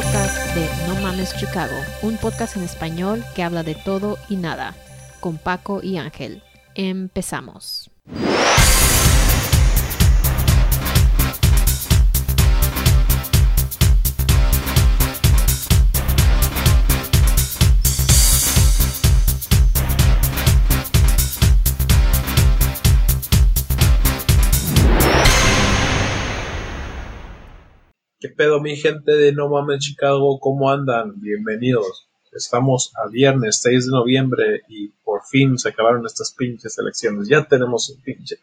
de No Mames Chicago, un podcast en español que habla de todo y nada, con Paco y Ángel. Empezamos. ¿Qué pedo mi gente de No Mames Chicago? ¿Cómo andan? Bienvenidos. Estamos a viernes 6 de noviembre y por fin se acabaron estas pinches elecciones. Ya tenemos un pinche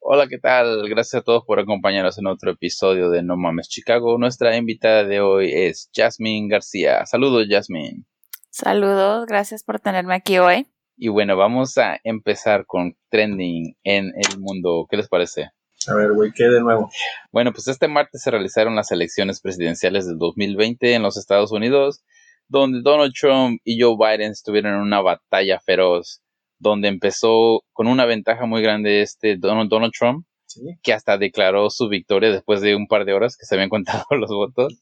Hola, ¿qué tal? Gracias a todos por acompañarnos en otro episodio de No Mames Chicago. Nuestra invitada de hoy es Jasmine García. Saludos, Jasmine. Saludos, gracias por tenerme aquí hoy. Y bueno, vamos a empezar con trending en el mundo. ¿Qué les parece? A ver, güey, ¿qué de nuevo? Bueno, pues este martes se realizaron las elecciones presidenciales del 2020 en los Estados Unidos, donde Donald Trump y Joe Biden estuvieron en una batalla feroz, donde empezó con una ventaja muy grande este Donald, Donald Trump, que hasta declaró su victoria después de un par de horas que se habían contado los votos.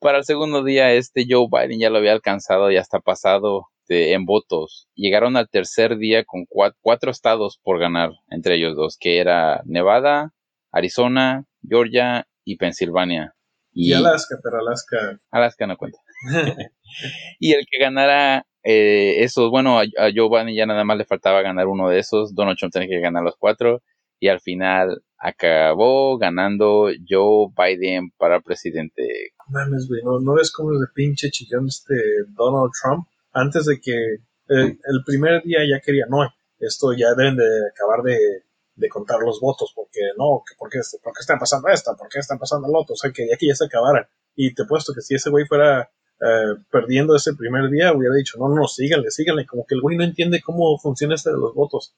Para el segundo día, este Joe Biden ya lo había alcanzado y hasta pasado este, en votos. Llegaron al tercer día con cuatro, estados por ganar, entre ellos dos, que era Nevada, Arizona, Georgia y Pensilvania. Y, Alaska, pero Alaska. Alaska no cuenta. y el que ganara eh, esos, bueno, a, Joe Biden ya nada más le faltaba ganar uno de esos. Donald Trump tenía que ganar los cuatro. Y al final acabó ganando Joe Biden para presidente. Mames, güey, ¿no, ¿no ves cómo es de pinche chillón este Donald Trump? Antes de que eh, el primer día ya quería, no, esto ya deben de acabar de, contar los votos, porque no, que por, qué, por qué está pasando esta, por qué están pasando el otro, o sea, que ya que ya se acabaran. Y te puesto que si ese güey fuera eh, perdiendo ese primer día, hubiera dicho, no, no, síganle, síganle, como que el güey no entiende cómo funciona este de los votos.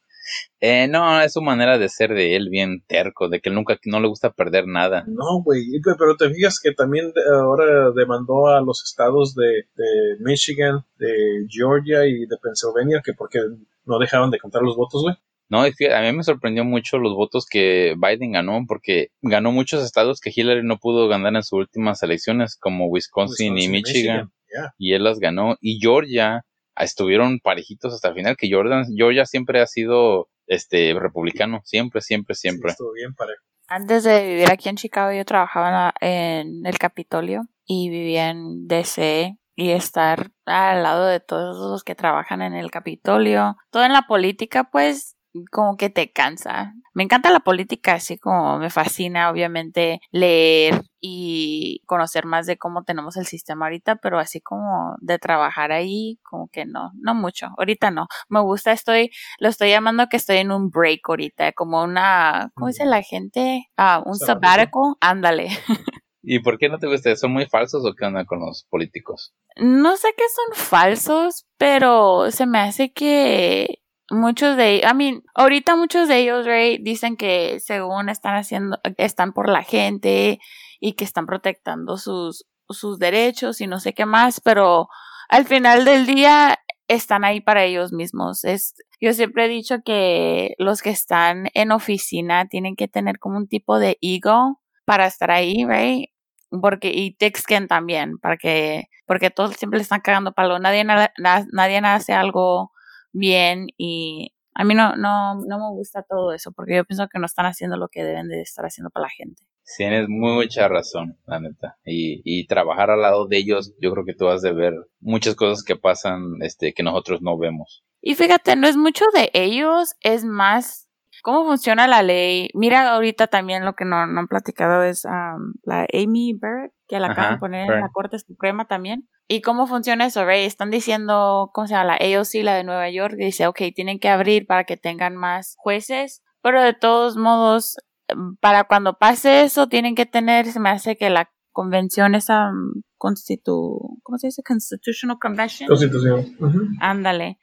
Eh, no, es su manera de ser de él bien terco, de que nunca, no le gusta perder nada. No, güey, pero te fijas que también ahora demandó a los estados de, de Michigan, de Georgia y de Pennsylvania, que porque no dejaban de contar los votos, güey. No, a mí me sorprendió mucho los votos que Biden ganó, porque ganó muchos estados que Hillary no pudo ganar en sus últimas elecciones, como Wisconsin, y Michigan, y él las ganó. Y Georgia estuvieron parejitos hasta el final, que Jordan, Georgia siempre ha sido este republicano, siempre, siempre, siempre. estuvo bien parejo. Antes de vivir aquí en Chicago, yo trabajaba en el Capitolio y vivía en DC y estar al lado de todos los que trabajan en el Capitolio. Todo en la política, pues como que te cansa. Me encanta la política, así como me fascina, obviamente, leer y conocer más de cómo tenemos el sistema ahorita, pero así como de trabajar ahí, como que no, no mucho. Ahorita no. Me gusta, estoy, lo estoy llamando que estoy en un break ahorita, como una, ¿cómo dice la gente? Ah, un sabático, ándale. ¿Y por qué no te gusta? ¿Son muy falsos o qué onda con los políticos? No sé qué son falsos, pero se me hace que muchos de ellos, I mean, ahorita muchos de ellos, Ray, dicen que según están haciendo, están por la gente y que están protectando sus, sus derechos y no sé qué más, pero al final del día están ahí para ellos mismos. Es, yo siempre he dicho que los que están en oficina tienen que tener como un tipo de ego para estar ahí, right? Porque, y Texken también, para que, porque todos siempre le están cagando palo. Nadie, nadie hace algo bien y a mí no, no, no me gusta todo eso porque yo pienso que no están haciendo lo que deben de estar haciendo para la gente. Tienes mucha razón, la neta. Y, y trabajar al lado de ellos, yo creo que tú has de ver muchas cosas que pasan este, que nosotros no vemos. Y fíjate, no es mucho de ellos, es más cómo funciona la ley. Mira, ahorita también lo que no, no han platicado es la Amy Barrett, que la acaban de poner en la Corte Suprema también. ¿Y cómo funciona eso, Ray? Están diciendo, ¿cómo se llama? La AOC, la de Nueva York, dice, ok, tienen que abrir para que tengan más jueces, pero de todos modos, para cuando pase eso, tienen que tener, se me hace que la convención esa constitu, ¿cómo se dice? Constitutional Convention. Constitución. Ándale.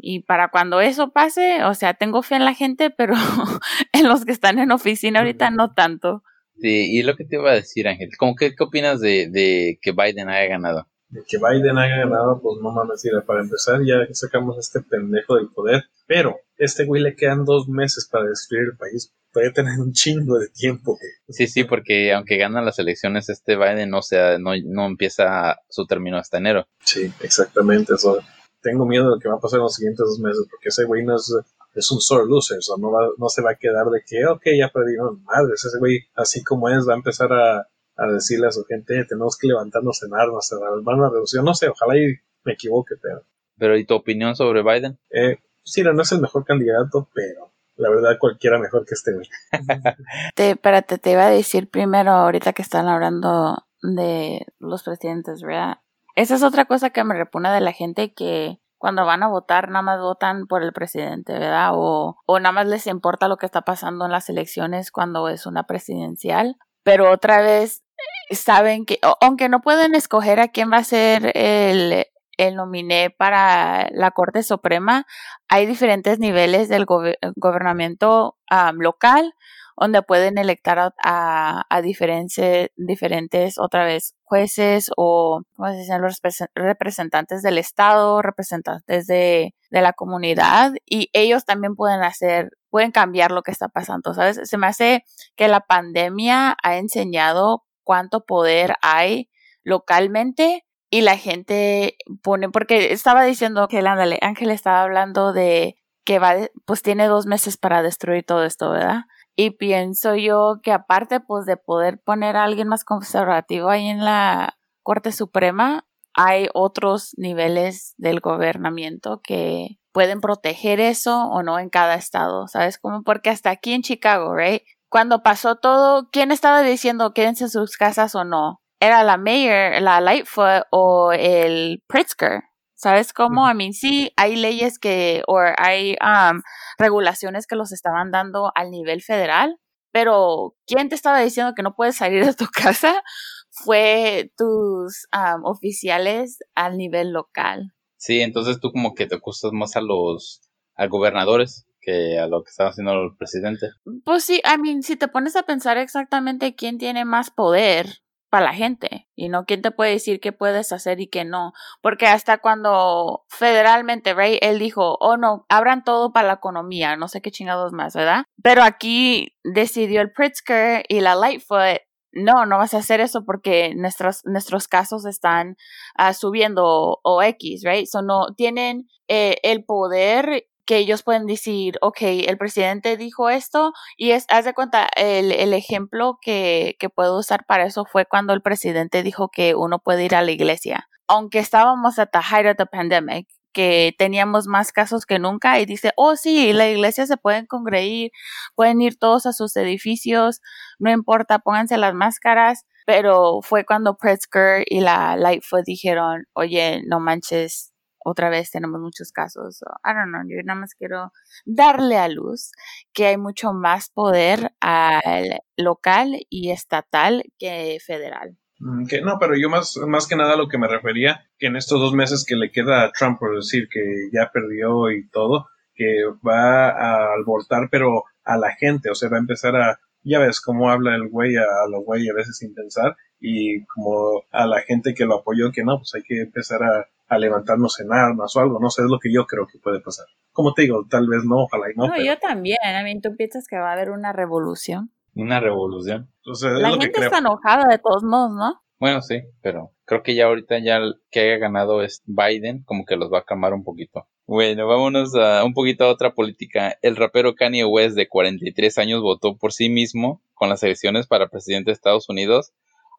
Y para cuando eso pase, o sea, tengo fe en la gente, pero en los que están en oficina ahorita no tanto. Sí, y lo que te iba a decir, Ángel, ¿cómo que, ¿qué opinas de, de, que Biden haya ganado? De que Biden haya ganado, pues no mames, para empezar ya sacamos a este pendejo del poder, pero este güey le quedan dos meses para destruir el país. Puede tener un chingo de tiempo. Sí, sí, porque aunque gana las elecciones, este Biden no, sea, no, no empieza su término hasta enero. Sí, exactamente. Eso. Tengo miedo de lo que va a pasar en los siguientes dos meses, porque ese güey no es, es un sore loser, o no, va, no se va a quedar de que, ok, ya perdí, no, madres, ese güey, así como es, va a empezar a, a decirle a su gente, tenemos que levantarnos en armas, a armar una revolución, no sé, ojalá y me equivoque, pero... Pero, ¿y tu opinión sobre Biden? Eh, sí, no es el mejor candidato, pero la verdad cualquiera mejor que este. te, espérate, te iba a decir primero, ahorita que están hablando de los presidentes, ¿verdad? Esa es otra cosa que me repugna de la gente que cuando van a votar nada más votan por el presidente, ¿verdad? O, o nada más les importa lo que está pasando en las elecciones cuando es una presidencial. Pero otra vez saben que, aunque no pueden escoger a quién va a ser el, el nominé para la Corte Suprema, hay diferentes niveles del gobernamiento local donde pueden electar a, a, diferentes, diferentes, otra vez, jueces o, ¿cómo se dicen? Los representantes del Estado, representantes de, de la comunidad, y ellos también pueden hacer, pueden cambiar lo que está pasando, ¿sabes? Se me hace que la pandemia ha enseñado cuánto poder hay localmente y la gente pone, porque estaba diciendo que ándale, Ángel estaba hablando de que va, pues tiene dos meses para destruir todo esto, ¿verdad? Y pienso yo que aparte, pues de poder poner a alguien más conservativo ahí en la Corte Suprema, hay otros niveles del gobernamiento que pueden proteger eso o no en cada estado, ¿sabes? Como porque hasta aquí en Chicago, ¿right? Cuando pasó todo, ¿quién estaba diciendo quédense en sus casas o no? era la Mayor, la Lightfoot o el Pritzker. ¿Sabes cómo? A mí sí, hay leyes que, o hay um, regulaciones que los estaban dando al nivel federal, pero ¿quién te estaba diciendo que no puedes salir de tu casa? Fue tus um, oficiales al nivel local. Sí, entonces tú como que te acusas más a los a gobernadores que a lo que estaba haciendo el presidente. Pues sí, I mean, si te pones a pensar exactamente quién tiene más poder, para la gente y no quién te puede decir qué puedes hacer y qué no. Porque hasta cuando federalmente, Ray, él dijo, oh no, abran todo para la economía, no sé qué chingados más, ¿verdad? Pero aquí decidió el Pritzker y la Lightfoot, no, no vas a hacer eso porque nuestros, nuestros casos están ah, subiendo o, X, right? So no, tienen eh, el poder que ellos pueden decir, ok, el presidente dijo esto y es, haz de cuenta, el, el ejemplo que, que puedo usar para eso fue cuando el presidente dijo que uno puede ir a la iglesia. Aunque estábamos at the height of the pandemic, que teníamos más casos que nunca y dice, oh sí, la iglesia se pueden congregar, pueden ir todos a sus edificios, no importa, pónganse las máscaras, pero fue cuando Pritzker y la Lightfoot dijeron, oye, no manches, otra vez tenemos muchos casos. I don't yo nada más quiero darle a luz que hay mucho más poder al local y estatal que federal. Mm, no, pero yo más, más que nada lo que me refería, que en estos dos meses que le queda a Trump por decir que ya perdió y todo, que va a albortar, pero a la gente, o sea, va a empezar a, ya ves cómo habla el güey a, a los güey a veces sin pensar, y como a la gente que lo apoyó, que no, pues hay que empezar a a levantarnos en armas o algo, no sé, es lo que yo creo que puede pasar. Como te digo, tal vez no, ojalá y no. No, yo también, a mí tú piensas que va a haber una revolución. Una revolución. la gente está enojada de todos modos, ¿no? Bueno, sí, pero creo que ya ahorita ya que haya ganado es Biden, como que los va a calmar un poquito. Bueno, vámonos a un poquito a otra política. El rapero Kanye West de 43 años votó por sí mismo con las elecciones para presidente de Estados Unidos,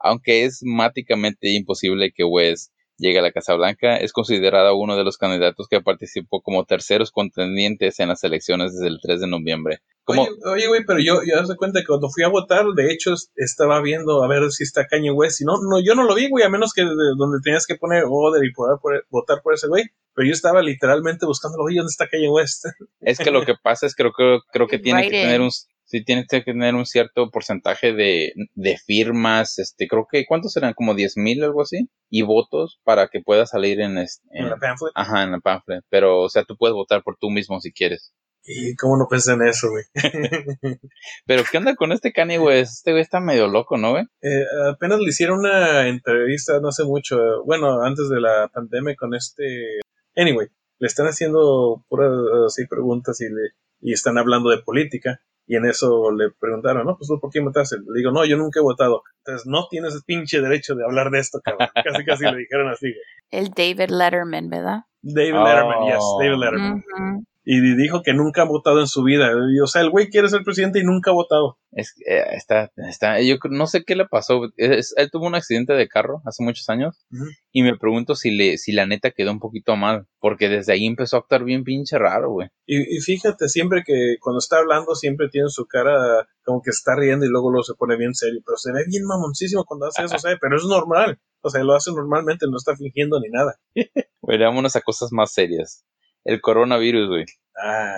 aunque es máticamente imposible que West llega a la Casa Blanca, es considerado uno de los candidatos que participó como terceros contendientes en las elecciones desde el 3 de noviembre. Oye, güey, pero yo, yo se cuenta que cuando fui a votar, de hecho, estaba viendo a ver si está Kanye West. Y no, no, yo no lo vi, güey, a menos que donde tenías que poner order y poder, votar por ese güey. Pero yo estaba literalmente buscando, oye, ¿dónde está Kanye West? Es que lo que pasa es que creo, creo que tiene que tener un, sí tienes que tener un cierto porcentaje de, de firmas, este, creo que, ¿cuántos eran? Como 10 mil, algo así, y votos para que pueda salir en, este, en, la pamphlet. Ajá, en la pamphlet, pero, o sea, tú puedes votar por tú mismo si quieres. ¿Y cómo no pensé en eso, güey? pero, ¿qué onda con este Kanye, güey? Este güey está medio loco, ¿no, güey? Eh, apenas le hicieron una entrevista no hace mucho, bueno, antes de la pandemia con este... Anyway, le están haciendo puras así preguntas y, le, y están hablando de política. Y en eso le preguntaron, no, pues tú por qué votaste. Le digo, no, yo nunca he votado. Entonces no tienes el pinche derecho de hablar de esto, cabrón. Casi, casi le dijeron así. El David Letterman, ¿verdad? David Letterman, yes, David Letterman. Ujú. Y dijo que nunca ha votado en su vida. Y, o sea, el güey quiere ser presidente y nunca ha votado. Es, eh, está, está, yo no sé qué le pasó. Es- él tuvo un accidente de carro hace muchos años y me pregunto si le, si la neta quedó un poquito mal, porque desde ahí empezó a actuar bien pinche raro, güey. Y, y fíjate, siempre que cuando está hablando, siempre tiene su cara como que está riendo y luego luego se pone bien serio. Pero se ve bien mamoncísimo cuando hace eso, o sea, pero es normal. O sea, lo hace normalmente, no está fingiendo ni nada. Bueno, vámonos a cosas más serias. El coronavirus, güey. Ah,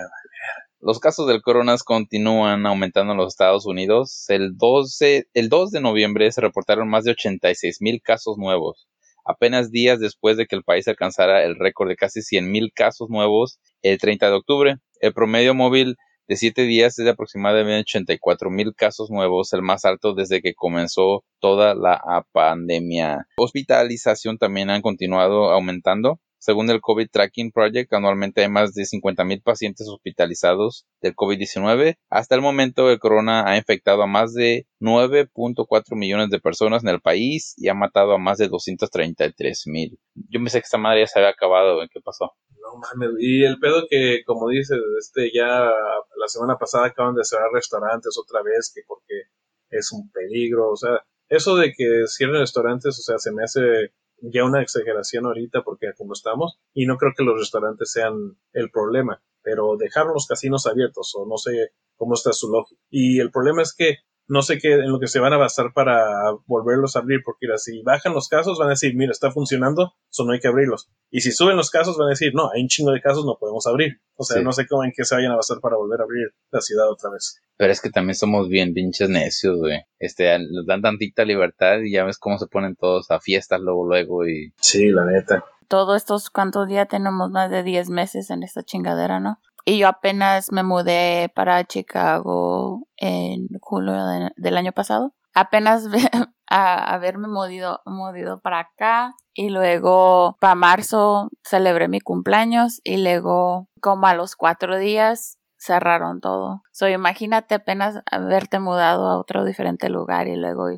Los casos del coronas continúan aumentando en los Estados Unidos. El 12, el 2 de noviembre se reportaron más de 86 mil casos nuevos, apenas días después de que el país alcanzara el récord de casi 100 mil casos nuevos el 30 de octubre. El promedio móvil de 7 días es de aproximadamente 84 mil casos nuevos, el más alto desde que comenzó toda la pandemia. Hospitalización también han continuado aumentando. Según el COVID Tracking Project, anualmente hay más de 50.000 pacientes hospitalizados del COVID-19. Hasta el momento, el corona ha infectado a más de 9.4 millones de personas en el país y ha matado a más de 233.000. Yo pensé que esta madre ya se había acabado. ¿Qué pasó? no mames. Y el pedo que, como dices, este ya la semana pasada acaban de cerrar restaurantes otra vez, que porque es un peligro. O sea, eso de que cierren restaurantes, o sea, se me hace ya una exageración ahorita porque como estamos, y no creo que los restaurantes sean el problema, pero dejaron los casinos abiertos, o no sé cómo está su lógica. Y el problema es que no sé qué en lo que se van a basar para volverlos a abrir, porque mira, si bajan los casos van a decir, mira, está funcionando, eso no hay que abrirlos. Y si suben los casos van a decir, no, hay un chingo de casos, no podemos abrir. O sea, Sí. no sé cómo en qué se vayan a basar para volver a abrir la ciudad otra vez. Pero es que también somos bien pinches necios, güey. Este, les dan tantita libertad y ya ves cómo se ponen todos a fiestas luego, luego y... Sí, la neta. Todos estos, ¿cuántos días tenemos? Más de 10 meses en esta chingadera, ¿no? Y yo apenas me mudé para Chicago en julio de- del año pasado. Apenas a haberme movido, movido para acá y luego para marzo celebré mi cumpleaños y luego como a los cuatro días cerraron todo. So, imagínate apenas haberte mudado a otro diferente lugar y luego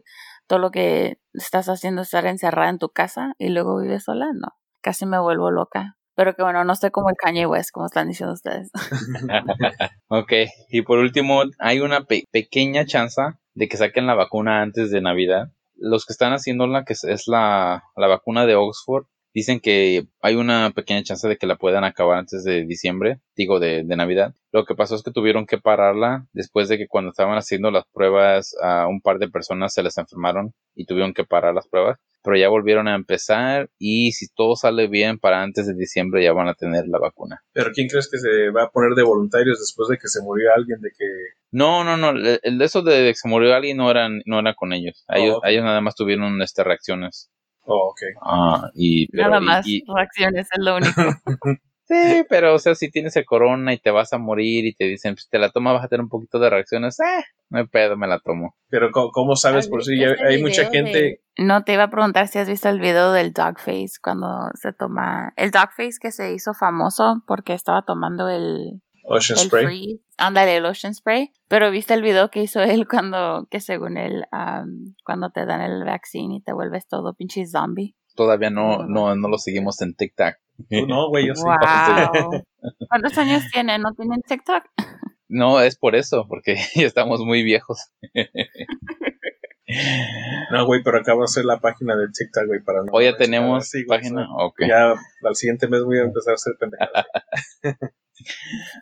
todo lo que estás haciendo es estar encerrada en tu casa y luego vives sola, no. Casi me vuelvo loca. Pero que bueno, no estoy como el Kanye West, como están diciendo ustedes. ok, y por último, hay una pe- pequeña chance de que saquen la vacuna antes de Navidad. Los que están haciéndola, que es- es la, la vacuna de Oxford, dicen que hay una pequeña chance de que la puedan acabar antes de diciembre, digo de, de Navidad. Lo que pasó es que tuvieron que pararla después de que cuando estaban haciendo las pruebas a un par de personas se les enfermaron y tuvieron que parar las pruebas. Pero ya volvieron a empezar y si todo sale bien para antes de diciembre ya van a tener la vacuna. Pero ¿quién crees que se va a poner de voluntarios después de que se murió alguien de que... No, no, no. El, de eso de que se murió alguien no eran, no era con ellos. Oh, ellos, ellos nada más tuvieron este reacciones. Oh, ok. Ah, y pero, Nada y- más y- reacciones es lo único. sí, pero o sea, si tienes el corona y te vas a morir y te dicen, pues te la tomas, vas a tener un poquito de reacciones, eh, no hay pedo, me la tomo. Pero ¿cómo, cómo sabes? Por si ya ¿Viste hay mucha gente... de- No te iba a preguntar si has visto el video del Dogface cuando se toma. El Dogface que se hizo famoso porque estaba tomando el, Ocean el Spray. Free. Ándale, el Ocean Spray. Pero viste el video que hizo él cuando, que según él, am, cuando te dan el vaccine y te vuelves todo pinche zombie. Todavía no, no, no lo seguimos en TikTok. Tú no, güey, yo sí. Wow. ¿Cuántos años tiene? ¿No tienen TikTok? No, es por eso, porque ya estamos muy viejos. No, güey, pero acabo de hacer la página de TikTok, güey, para no... Hoy ya tenemos Sí, güey, página. Ya al siguiente mes voy a empezar a hacer pendejadas.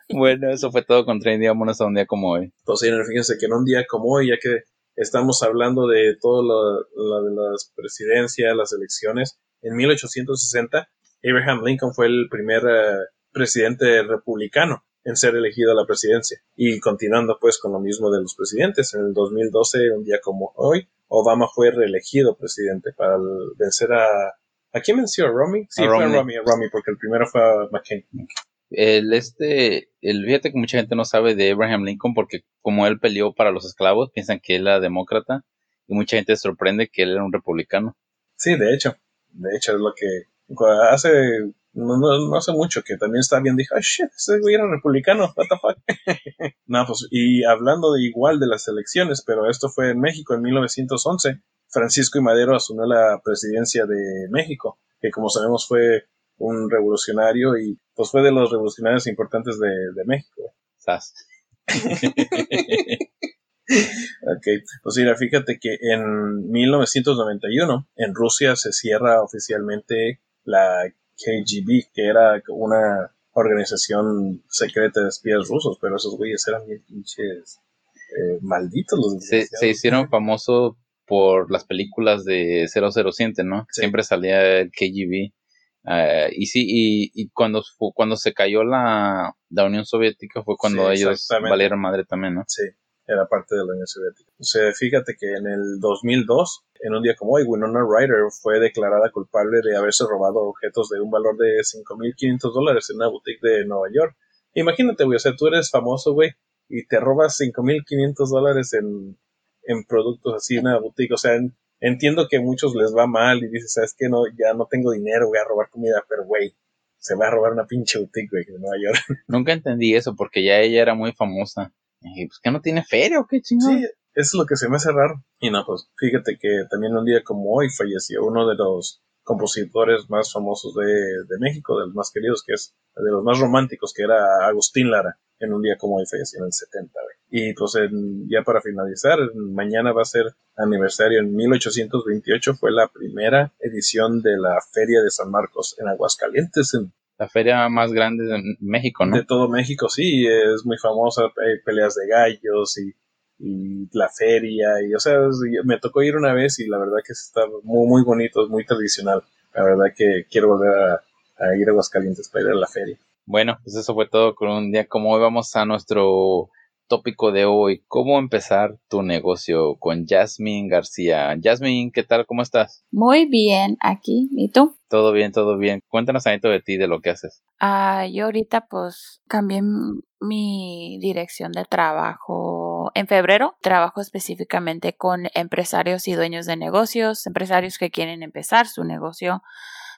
Bueno, eso fue todo con Trendy. Vámonos a un día como hoy. Pues sí, fíjense que en un día como hoy, ya que estamos hablando de todo lo, lo de las presidencias, las elecciones, en 1860 Abraham Lincoln fue el primer eh, presidente republicano en ser elegido a la presidencia. Y continuando pues con lo mismo de los presidentes, en el 2012, un día como hoy, Obama fue reelegido presidente para el- vencer a... ¿A quién venció? ¿A Romney? Sí, A fue a Romney. Romney, a Romney, porque el primero fue a McCain. El este, el fíjate que mucha gente no sabe de Abraham Lincoln porque como él peleó para los esclavos, piensan que él era demócrata y mucha gente sorprende que él era un republicano. Sí, de hecho. De hecho, es lo que hace no, no, hace mucho que también está bien, dijo, ah, shit, ese güey era republicano, what the fuck. no, pues, y hablando de igual de las elecciones, pero esto fue en México en 1911, Francisco y Madero asumió la presidencia de México, que como sabemos fue un revolucionario y pues fue de los revolucionarios importantes de, de México. ok, pues mira, fíjate que en 1991 en Rusia se cierra oficialmente la KGB, que era una organización secreta de espías rusos, pero esos güeyes eran bien pinches eh, malditos los se, se, hicieron famosos por las películas de 007, ¿no? Siempre salía el KGB. Eh, y sí, y, y, cuando, cuando se cayó la, la Unión Soviética fue cuando ellos valieron madre también, ¿no? Sí era parte de la Unión Soviética. O sea, fíjate que en el 2002, en un día como hoy, Winona Ryder fue declarada culpable de haberse robado objetos de un valor de 5.500 dólares en una boutique de Nueva York. Imagínate, güey, o sea, tú eres famoso, güey, y te robas 5.500 dólares en, en productos así en una boutique. O sea, entiendo que a muchos les va mal y dices, ¿sabes qué? No, ya no tengo dinero, voy a robar comida, pero, güey, se va a robar una pinche boutique, güey, de Nueva York. Nunca entendí eso porque ya ella era muy famosa. Y pues que no tiene feria o qué chingón. Sí, eso es lo que se me hace raro. Y no, pues fíjate que también un día como hoy falleció uno de los compositores más famosos de, México, de los más queridos, que es de los más románticos, que era Agustín Lara. En un día como hoy falleció en el 70. Y pues ya para finalizar, mañana va a ser aniversario. En 1828 fue la primera edición de la Feria de San Marcos en Aguascalientes, en la feria más grande de México, ¿no? De todo México, sí, es muy famosa, hay peleas de gallos y, la feria, y o sea, me tocó ir una vez y la verdad que está muy, muy bonito, es muy tradicional. La verdad que quiero volver a, a ir a Aguascalientes para ir a la feria. Bueno, pues eso fue todo con un día como hoy. Vamos a nuestro tópico de hoy, cómo empezar tu negocio con Jasmine García. Jasmine, ¿qué tal? ¿Cómo estás? Muy bien, aquí. ¿Y tú? Todo bien, todo bien. Cuéntanos algo de ti, de lo que haces. Ah, yo ahorita pues cambié mi dirección de trabajo en febrero. Trabajo específicamente con empresarios y dueños de negocios, empresarios que quieren empezar su negocio,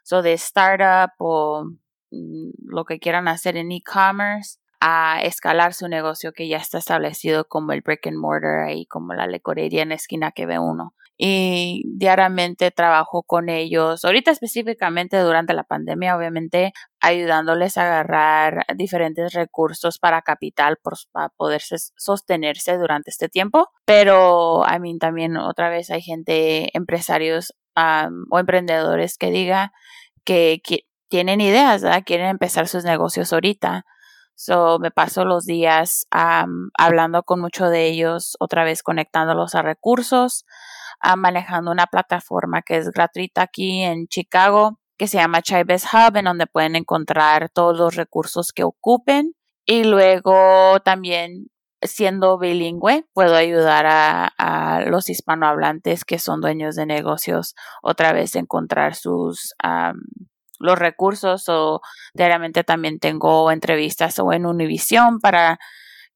so de startup o mm, lo que quieran hacer en e-commerce a escalar su negocio que ya está establecido como el brick and mortar y como la lecorería en la esquina que ve uno. Y diariamente trabajo con ellos, ahorita específicamente durante la pandemia, obviamente ayudándoles a agarrar diferentes recursos para capital para poderse sostenerse durante este tiempo. Pero a mí también otra vez hay gente, empresarios o emprendedores que diga que, tienen ideas, quieren empezar sus negocios ahorita So, me paso los días hablando con muchos de ellos, otra vez conectándolos a recursos, manejando una plataforma que es gratuita aquí en Chicago, que se llama Chives Hub, en donde pueden encontrar todos los recursos que ocupen. Y luego también siendo bilingüe, puedo ayudar a, a, los hispanohablantes que son dueños de negocios otra vez encontrar sus los recursos o diariamente también tengo entrevistas o en Univision para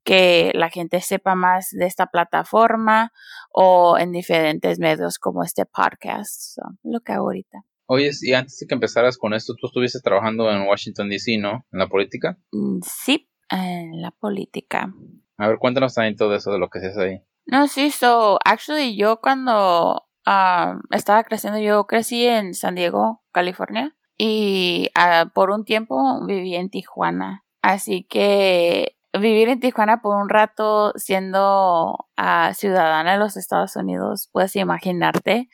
que la gente sepa más de esta plataforma o en diferentes medios como este podcast, lo que hago ahorita. Oye, y antes de que empezaras con esto, tú estuviste trabajando en Washington, D.C., ¿no? ¿En la política? Mm, sí, en la política. A ver, cuéntanos también todo eso de lo que haces ahí. No, sí, so, actually, yo cuando ah, estaba creciendo, yo crecí en San Diego, California y ah, por un tiempo viví en Tijuana. Así que vivir en Tijuana por un rato siendo ah, ciudadana de los Estados Unidos, puedes imaginarte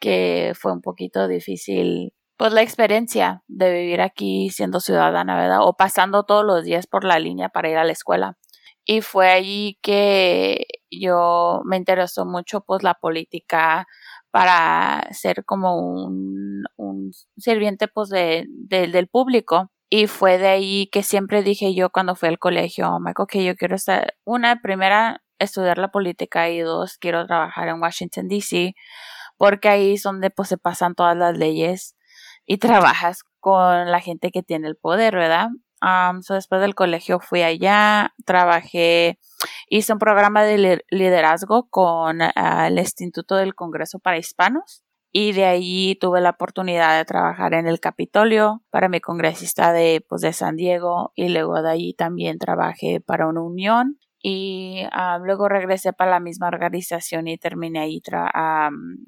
que fue un poquito difícil pues la experiencia de vivir aquí siendo ciudadana, ¿verdad? O pasando todos los días por la línea para ir a la escuela. Y fue allí que yo me interesó mucho pues la política, para ser como un, un sirviente pues de, del público. Y fue de ahí que siempre dije yo cuando fui al colegio, Michael, que yo quiero estar, una, primera, estudiar la política y dos, quiero trabajar en Washington, D.C., porque ahí es donde pues se pasan todas las leyes y trabajas con la gente que tiene el poder, ¿verdad? Um, después del colegio fui allá, trabajé, hice un programa de liderazgo con ah, el Instituto del Congreso para Hispanos y de ahí tuve la oportunidad de trabajar en el Capitolio para mi congresista de, pues, de San Diego y luego de ahí también trabajé para una unión y luego regresé para la misma organización y terminé ahí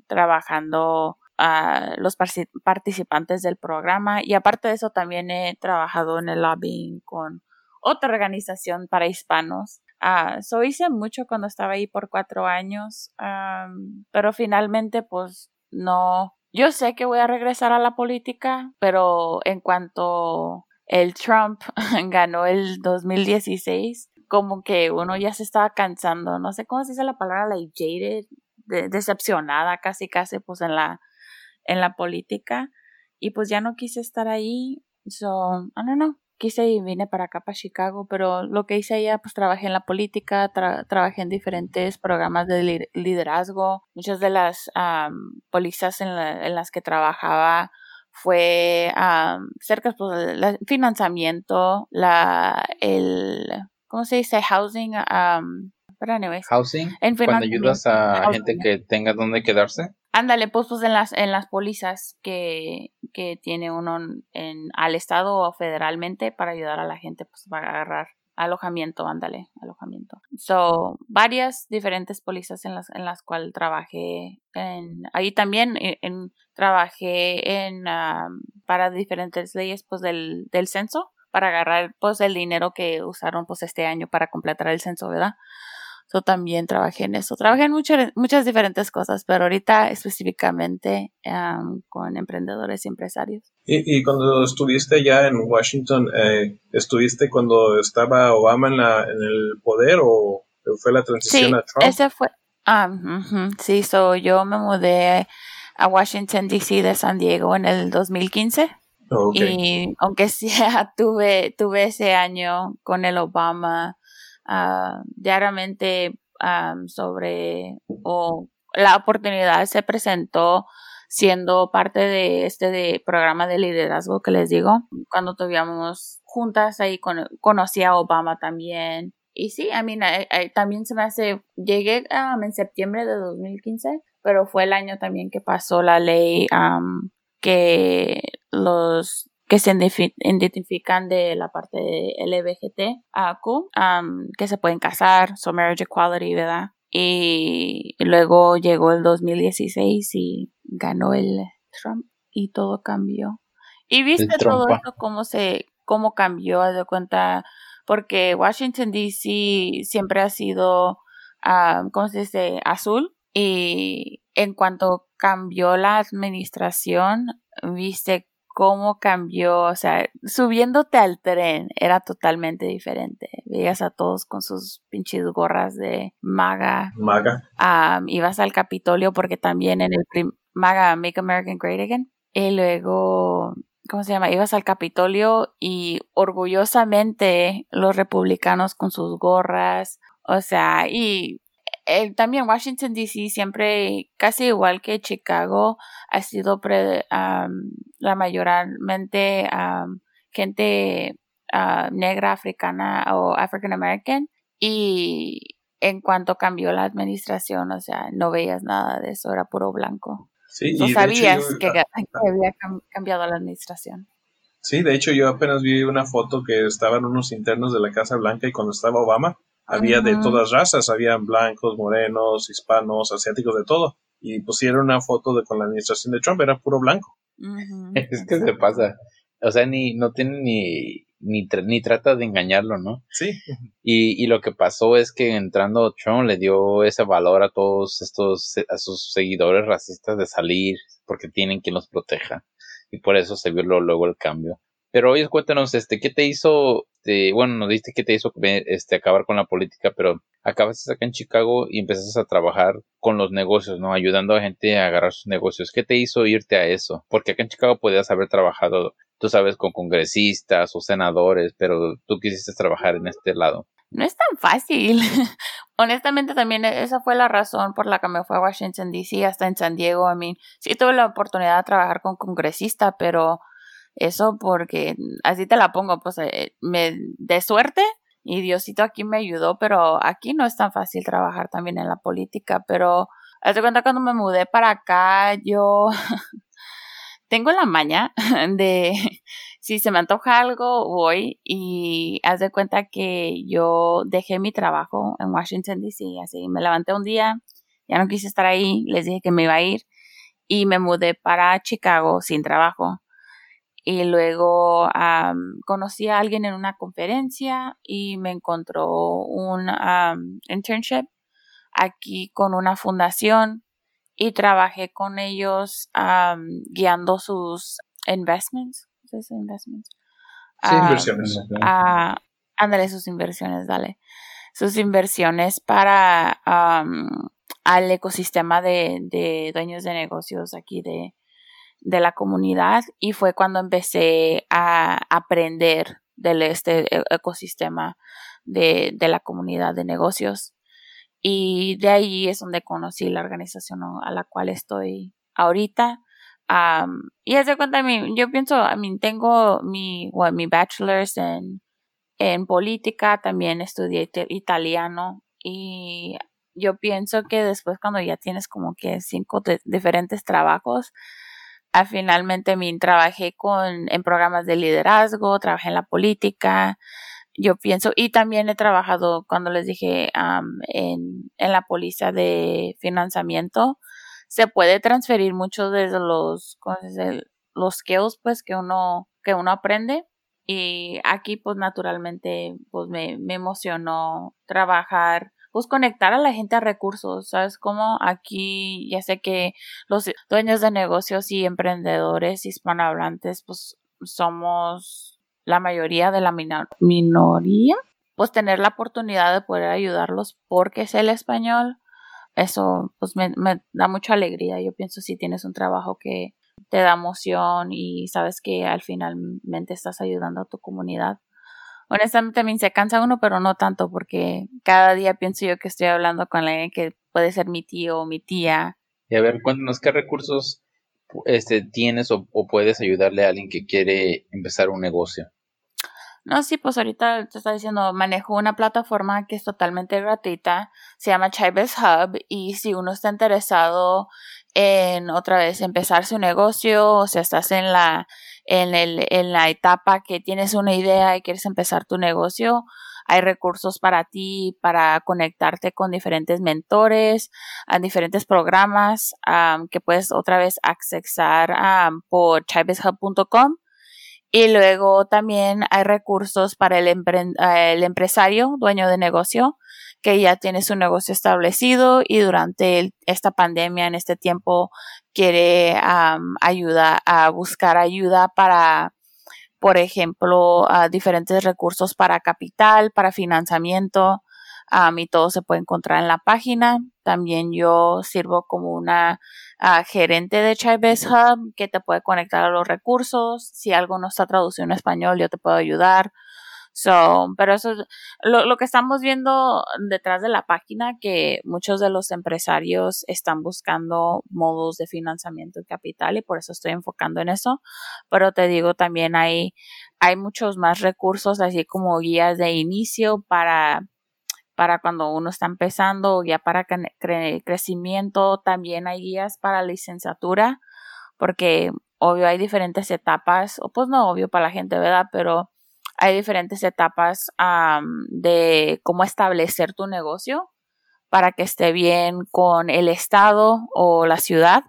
trabajando a los participantes del programa y aparte de eso también he trabajado en el lobbying con otra organización para hispanos. Uh, so hice mucho cuando estaba ahí por cuatro años, pero finalmente pues no, yo sé que voy a regresar a la política, pero en cuanto el Trump ganó el 2016, como que uno ya se estaba cansando, no sé cómo se dice la palabra, like jaded, decepcionada casi casi pues en la en la política y pues ya no quise estar ahí. So, I don't know. Quise y vine para acá, para Chicago, pero lo que hice allá, pues trabajé en la política, trabajé en diferentes programas de liderazgo. Muchas de las um, polizas en, las que trabajaba fue cerca pues, del financiamiento, la, el, ¿cómo se dice? Housing, um, pero anyways. Housing, cuando ayudas a gente que tenga donde quedarse. Ándale, pues, pues en las, en las pólizas que, que tiene uno en, al Estado o federalmente para ayudar a la gente pues para agarrar alojamiento, ándale, alojamiento. So, varias diferentes pólizas en las, en las cuales trabajé. En, ahí también eh, en, trabajé en, para diferentes leyes pues del, del censo, para agarrar pues el dinero que usaron pues este año para completar el censo, ¿verdad? Yo también trabajé en eso. Trabajé en muchas, muchas diferentes cosas, pero ahorita específicamente con emprendedores y empresarios. ¿Y, cuando estuviste ya en Washington, eh, estuviste cuando estaba Obama en, la, en el poder o fue la transición a Trump? Ese fue. sí, so, yo me mudé a Washington, D.C. de San Diego en el 2015. Y aunque sea, tuve, tuve ese año con el Obama uh, diariamente sobre o la oportunidad se presentó siendo parte de este de programa de liderazgo que les digo cuando tuvimos juntas ahí con, conocí a Obama también. Y sí, I mean, también se me hace, llegué en septiembre de 2015, pero fue el año también que pasó la ley que los que se identifican de la parte de LBGTQ, um, que se pueden casar, so marriage equality, ¿verdad? Y luego llegó el 2016 y ganó el Trump y todo cambió. Y viste todo esto cómo se, cómo cambió, de cuenta, porque Washington DC siempre ha sido, ¿cómo se dice? Azul. Y en cuanto cambió la administración, viste cómo cambió, o sea, subiéndote al tren era totalmente diferente. Veías a todos con sus pinches gorras de maga. Maga. ibas al Capitolio porque también en el maga Make American Great Again. Y luego, ¿cómo se llama? Ibas al Capitolio y orgullosamente los republicanos con sus gorras. O sea, y también Washington DC siempre, casi igual que Chicago, ha sido la mayormente gente ah, negra, africana o African American. Y en cuanto cambió la administración, o sea, no veías nada de eso, era puro blanco. Sí, no sabías que, ah, había cambiado la administración. Sí, de hecho yo apenas vi una foto que estaban unos internos de la Casa Blanca y cuando estaba Obama, había de todas razas, había blancos, morenos, hispanos, asiáticos, de todo. Y pusieron una foto de con la administración de Trump, era puro blanco. Es que se pasa. O sea, ni, no tiene ni, ni, ni trata de engañarlo, ¿no? Sí. Y, y lo que pasó es que entrando Trump le dio ese valor a todos estos, a sus seguidores racistas de salir, porque tienen quien los proteja. Y por eso se vio luego el cambio. Pero oye, cuéntanos, este, ¿qué te hizo, este, bueno, nos diste que te hizo este, acabar con la política, pero acabaste acá en Chicago y empezaste a trabajar con los negocios, ¿no? Ayudando a gente a agarrar sus negocios. ¿Qué te hizo irte a eso? Porque acá en Chicago podías haber trabajado, tú sabes, con congresistas o senadores, pero tú quisiste trabajar en este lado. No es tan fácil. Honestamente, también esa fue la razón por la que me fue a Washington, D.C., hasta en San Diego. I mean, sí tuve la oportunidad de trabajar con congresistas, pero eso porque así te la pongo, pues eh, me de suerte y Diosito aquí me ayudó, pero aquí no es tan fácil trabajar también en la política, pero Haz cuenta cuando me mudé para acá, yo tengo la maña de si se me antoja algo, voy y haz de cuenta que yo dejé mi trabajo en Washington, D.C. Así me levanté un día, ya no quise estar ahí, les dije que me iba a ir y me mudé para Chicago sin trabajo. Y luego conocí a alguien en una conferencia y me encontró un internship aquí con una fundación y trabajé con ellos guiando sus investments. investments? Sí, inversiones. ándale, sus inversiones, dale. Sus inversiones para al ecosistema de, de, dueños de negocios aquí de, de la comunidad y fue cuando empecé a aprender del este e, ecosistema de, de la comunidad de negocios y de ahí es donde conocí la organización a la cual estoy ahorita. y de cuenta, yo pienso, a mí tengo mi, mi bachelor's en, en política, también estudié italiano y yo pienso que después cuando ya tienes como que cinco diferentes trabajos, a finalmente mi, trabajé con, en programas de liderazgo, trabajé en la política, yo pienso, y también he trabajado, cuando les dije, en, en la póliza de financiamiento, se puede transferir mucho de los, los skills, pues, que uno, que uno aprende. Y aquí, pues, naturalmente, pues, me, me emocionó trabajar pues conectar a la gente a recursos, ¿sabes? Como aquí ya sé que los dueños de negocios y emprendedores hispanohablantes pues somos la mayoría de la minoría, pues tener la oportunidad de poder ayudarlos porque es el español, eso pues me, da mucha alegría. Yo pienso si tienes un trabajo que te da emoción y sabes que al finalmente estás ayudando a tu comunidad. Honestamente también se cansa uno, pero no tanto porque cada día pienso yo que estoy hablando con alguien que puede ser mi tío o mi tía. Y a ver, cuéntanos qué recursos este, tienes o puedes ayudarle a alguien que quiere empezar un negocio. No, sí, pues ahorita te está diciendo, manejo una plataforma que es totalmente gratuita, se llama Chibes Hub y si uno está interesado en otra vez empezar su negocio o si estás en la, en, el, en la etapa que tienes una idea y quieres empezar tu negocio, hay recursos para ti, para conectarte con diferentes mentores, a diferentes programas que puedes otra vez accesar por chibeshub.com y luego también hay recursos para el, el, empresario, dueño de negocio, que ya tiene su negocio establecido y durante esta pandemia, en este tiempo, quiere ayuda a buscar ayuda para, por ejemplo, diferentes recursos para capital, para financiamiento, y todo se puede encontrar en la página. También yo sirvo como una ah, gerente de Chybase Hub que te puede conectar a los recursos. Si algo no está traducido en español, yo te puedo ayudar. So, pero eso es lo, lo, que estamos viendo detrás de la página, que muchos de los empresarios están buscando modos de financiamiento y capital y por eso estoy enfocando en eso. Pero te digo, también hay, hay muchos más recursos, así como guías de inicio para para cuando uno está empezando, ya para crecimiento, también hay guías para licenciatura, porque obvio hay diferentes etapas, o pues no obvio para la gente, ¿verdad? Pero hay diferentes etapas de cómo establecer tu negocio para que esté bien con el estado o la ciudad.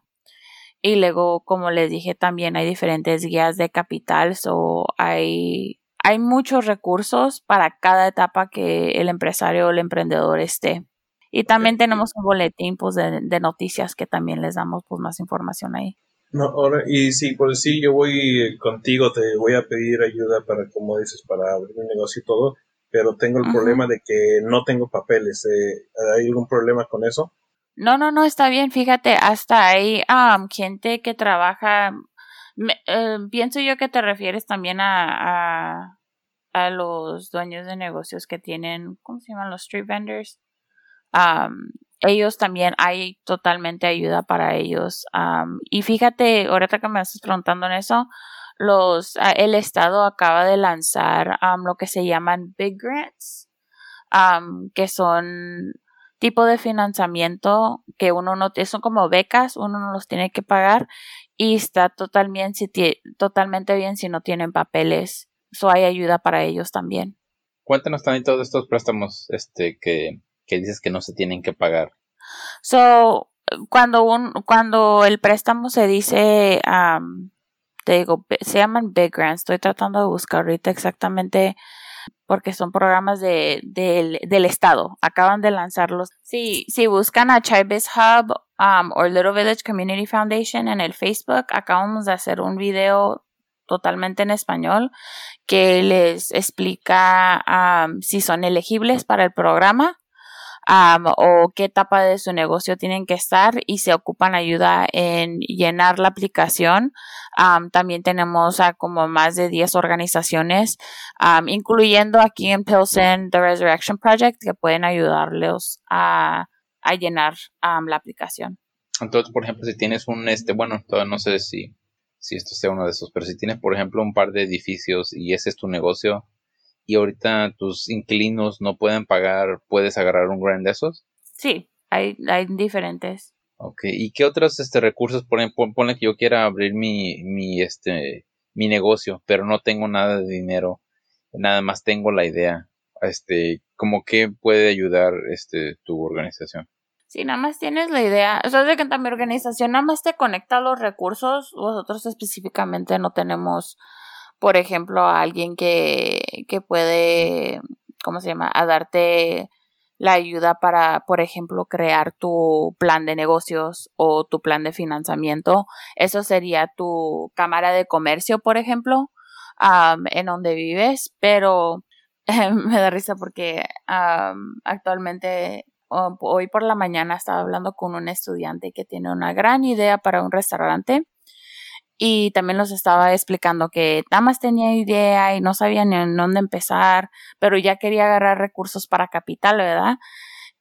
Y luego, como les dije, también hay diferentes guías de capital, o hay hay muchos recursos para cada etapa que el empresario o el emprendedor esté. Y también tenemos un boletín pues, de, noticias que también les damos pues, más información ahí. No, ahora, y sí, pues sí, yo voy contigo, te voy a pedir ayuda para, como dices, para abrir un negocio y todo, pero tengo el problema de que no tengo papeles. Eh, ¿Hay algún problema con eso? No, no, no, está bien. Fíjate, hasta hay gente que trabaja eh, pienso yo que te refieres también a, a, los dueños de negocios que tienen, ¿cómo se llaman? Los street vendors. Ellos también hay totalmente ayuda para ellos. y fíjate, ahorita que me estás preguntando en eso, los, el Estado acaba de lanzar lo que se llaman Big Grants, que son tipo de financiamiento que uno no son como becas, uno no los tiene que pagar y está totalmente, totalmente bien si no tienen papeles. So hay ayuda para ellos también. Cuéntanos también todos estos préstamos este, que, que dices que no se tienen que pagar. So, cuando un, cuando el préstamo se dice, te digo, se llaman Big Grants, estoy tratando de buscar ahorita exactamente porque son programas de, del Estado. Acaban de lanzarlos. Si, si buscan a Chibis Hub um, o Little Village Community Foundation en el Facebook, acabamos de hacer un video totalmente en español que les explica um, si son elegibles para el programa o qué etapa de su negocio tienen que estar y se ocupan ayuda en llenar la aplicación. también tenemos a como más de 10 organizaciones, incluyendo aquí en Pilsen The Resurrection Project, que pueden ayudarles a, a llenar la aplicación. Entonces, por ejemplo, si tienes un, este, bueno, no sé si, si esto sea uno de esos, pero si tienes, por ejemplo, un par de edificios y ese es tu negocio, y ahorita tus inquilinos no pueden pagar, ¿puedes agarrar un grant de esos? Sí, hay, hay diferentes. Ok, ¿y qué otros este, recursos? Ponen, ponle que yo quiera abrir mi, mi, este, mi negocio, pero no tengo nada de dinero, nada más tengo la idea. Este, ¿cómo que puede ayudar este, tu organización? Si nada más tienes la idea, o sea, de que mi organización nada más te conecta los recursos, nosotros específicamente no tenemos por ejemplo, a alguien que, que puede, ¿cómo se llama?, a darte la ayuda para, por ejemplo, crear tu plan de negocios o tu plan de financiamiento. Eso sería tu cámara de comercio, por ejemplo, en donde vives, pero me da risa porque actualmente hoy por la mañana estaba hablando con un estudiante que tiene una gran idea para un restaurante y también los estaba explicando que nada más tenía idea y no sabía ni en dónde empezar, pero ya quería agarrar recursos para capital, ¿verdad?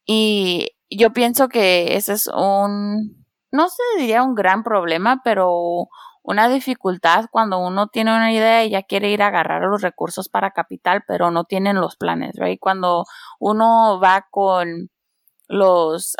Y yo pienso que ese es un, no se diría un gran problema, pero una dificultad cuando uno tiene una idea y ya quiere ir a agarrar los recursos para capital, pero no tienen los planes, ¿right? Cuando uno va con los,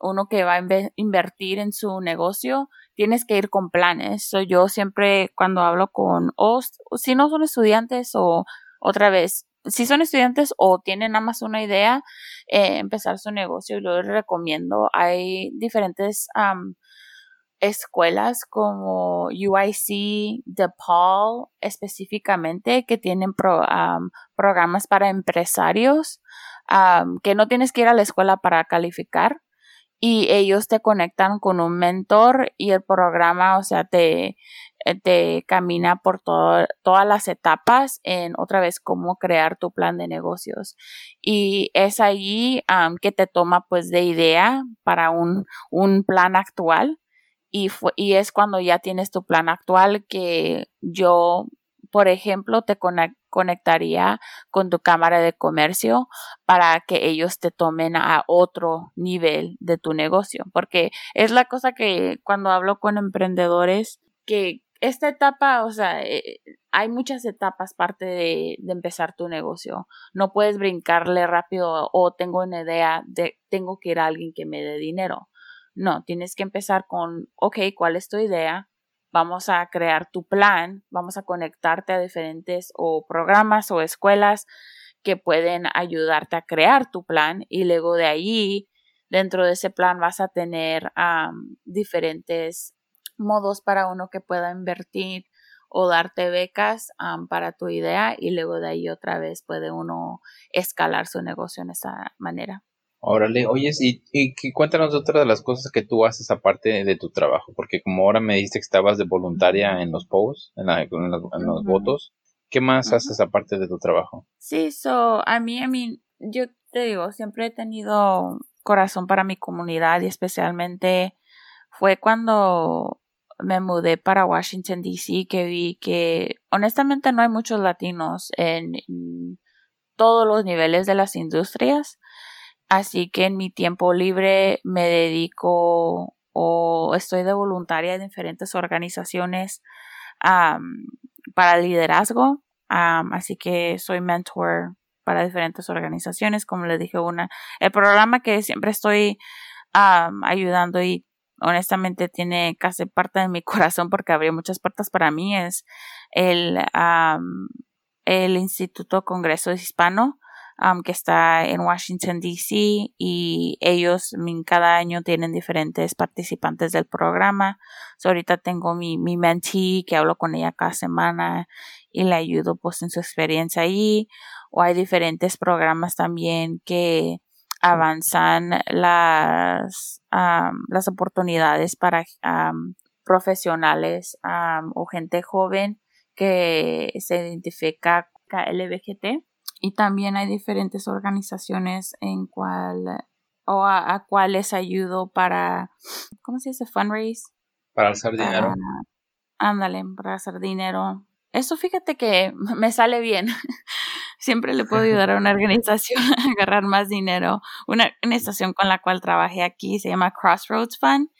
uno que va a invertir en su negocio, tienes que ir con planes. yo siempre cuando hablo con, o si no son estudiantes o otra vez, si son estudiantes o tienen nada más una idea, eh, empezar su negocio, y lo recomiendo. Hay diferentes escuelas como UIC, DePaul específicamente, que tienen programas para empresarios, que no tienes que ir a la escuela para calificar y ellos te conectan con un mentor y el programa, o sea, te, eh, te camina por todas las etapas en otra vez cómo crear tu plan de negocios. Y es ahí que te toma pues de idea para un, un plan actual. Y, y es cuando ya tienes tu plan actual que yo por ejemplo, te conectaría con tu cámara de comercio para que ellos te tomen a otro nivel de tu negocio. Porque es la cosa que cuando hablo con emprendedores, que esta etapa, o sea, eh, hay muchas etapas parte de, empezar tu negocio. No puedes brincarle rápido o tengo una idea de tengo que ir a alguien que me dé dinero. No, tienes que empezar con, ok, ¿cuál es tu idea? Vamos a crear tu plan, vamos a conectarte a diferentes o programas o escuelas que pueden ayudarte a crear tu plan y luego de ahí, dentro de ese plan vas a tener diferentes modos para uno que pueda invertir o darte becas para tu idea y luego de ahí otra vez puede uno escalar su negocio en esa manera. Órale, oyes, y, y, cuéntanos otra de las cosas que tú haces aparte de tu trabajo, porque como ahora me dijiste que estabas de voluntaria en los posts, en, los votos, ¿qué más haces aparte de tu trabajo? Sí, so, a mí, a mí, yo te digo, siempre he tenido corazón para mi comunidad y especialmente fue cuando me mudé para Washington, D.C., que vi que honestamente no hay muchos latinos en todos los niveles de las industrias Así que en mi tiempo libre me dedico o estoy de voluntaria en diferentes organizaciones para liderazgo. así que soy mentor para diferentes organizaciones, como les dije, una, el programa que siempre estoy ayudando y honestamente tiene casi parte de mi corazón porque abrió muchas puertas para mí es el, el Instituto Congreso Hispano que está en Washington, D.C. y ellos cada año tienen diferentes participantes del programa. ahorita tengo mi, mi mentee que hablo con ella cada semana y le ayudo pues en su experiencia ahí. O hay diferentes programas también que avanzan las, las oportunidades para profesionales o gente joven que se identifica LBGT y también hay diferentes organizaciones en cual o a, cuáles ayudo para ¿cómo se dice? fundraise. Para hacer dinero. Ándale para hacer dinero. Eso fíjate que me sale bien. Siempre le puedo ayudar a una organización a agarrar más dinero. Una organización con la cual trabajé aquí se llama Crossroads Fund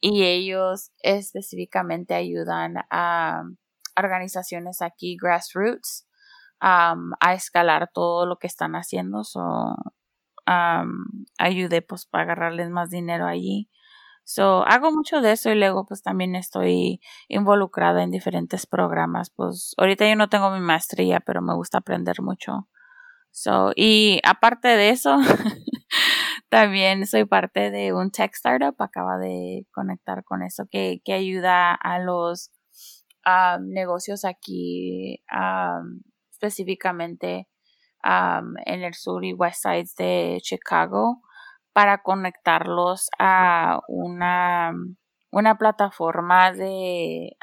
y ellos específicamente ayudan a organizaciones aquí grassroots a escalar todo lo que están haciendo. So, ayudé pues para agarrarles más dinero allí. So, hago mucho de eso y luego pues también estoy involucrada en diferentes programas. Pues ahorita yo no tengo mi maestría, pero me gusta aprender mucho. So, y aparte de eso, también soy parte de un tech startup. Acaba de conectar con eso que, que ayuda a los negocios aquí específicamente en el sur y west sides de Chicago para conectarlos a una, una plataforma de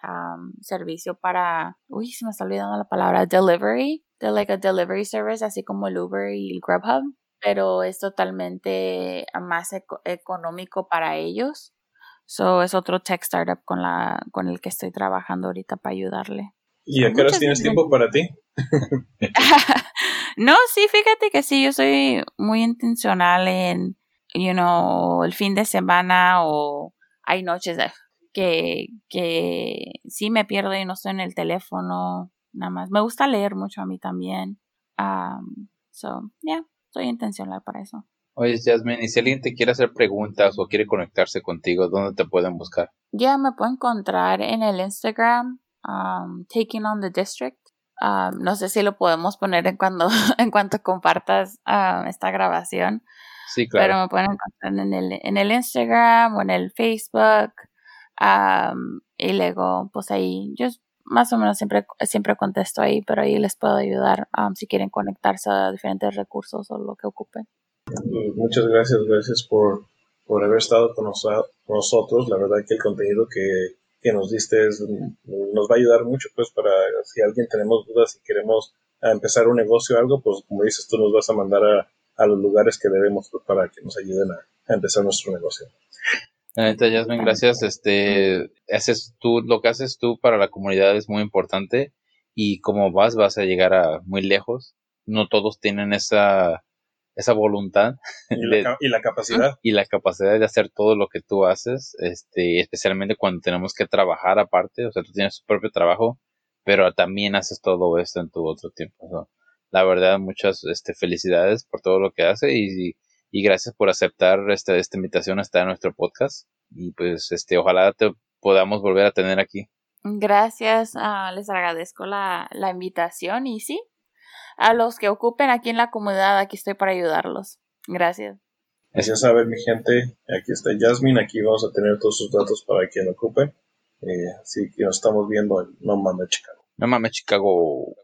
servicio para, uy, se me está olvidando la palabra, delivery, de like a delivery service, así como el Uber y el Grubhub, pero es totalmente más económico para ellos. So es otro tech startup con la con el que estoy trabajando ahorita para ayudarle. ¿Y a qué horas tienes tiempo para ti? no, sí, fíjate que sí, yo soy muy intencional en, you know, el fin de semana o hay noches que, que sí me pierdo y no estoy en el teléfono, nada más. Me gusta leer mucho a mí también. Um, so, yeah, soy intencional para eso. Oye, Jasmine, y si alguien te quiere hacer preguntas o quiere conectarse contigo, ¿dónde te pueden buscar? Ya me pueden encontrar en el Instagram, um, Taking on the District. Um, no sé si lo podemos poner en cuando en cuanto compartas um, esta grabación. Sí, claro. Pero me pueden encontrar en el, en el Instagram o en el Facebook. Um, y luego, pues ahí, yo más o menos siempre, siempre contesto ahí, pero ahí les puedo ayudar si quieren conectarse a diferentes recursos o lo que ocupen. Muchas gracias, gracias por, por haber estado con nosotros. La verdad que el contenido que que nos diste nos va a ayudar mucho pues para si alguien tenemos dudas y queremos empezar un negocio o algo, pues como dices tú nos vas a mandar a, los lugares que debemos pues, para que nos ayuden a, empezar nuestro negocio. Neta, Jasmine, gracias. Este, haces tú, lo que haces tú para la comunidad es muy importante y como vas, vas a llegar a muy lejos. No todos tienen esa, esa voluntad y la, y la, capacidad. y la capacidad de hacer todo lo que tú haces este especialmente cuando tenemos que trabajar aparte o sea tú tienes tu propio trabajo pero también haces todo esto en tu otro tiempo. La verdad muchas este felicidades por todo lo que hace y, y gracias por aceptar esta, esta invitación a estar en nuestro podcast. Y pues este ojalá te podamos volver a tener aquí. Gracias ah, les agradezco la, la invitación y sí a los que ocupen aquí en la comunidad, aquí estoy para ayudarlos. Gracias. Gracias a ver mi gente, aquí está Jasmine, aquí vamos a tener todos sus datos para quien ocupe. Eh, así que nos estamos viendo en No Mames Chicago. No Mames Chicago.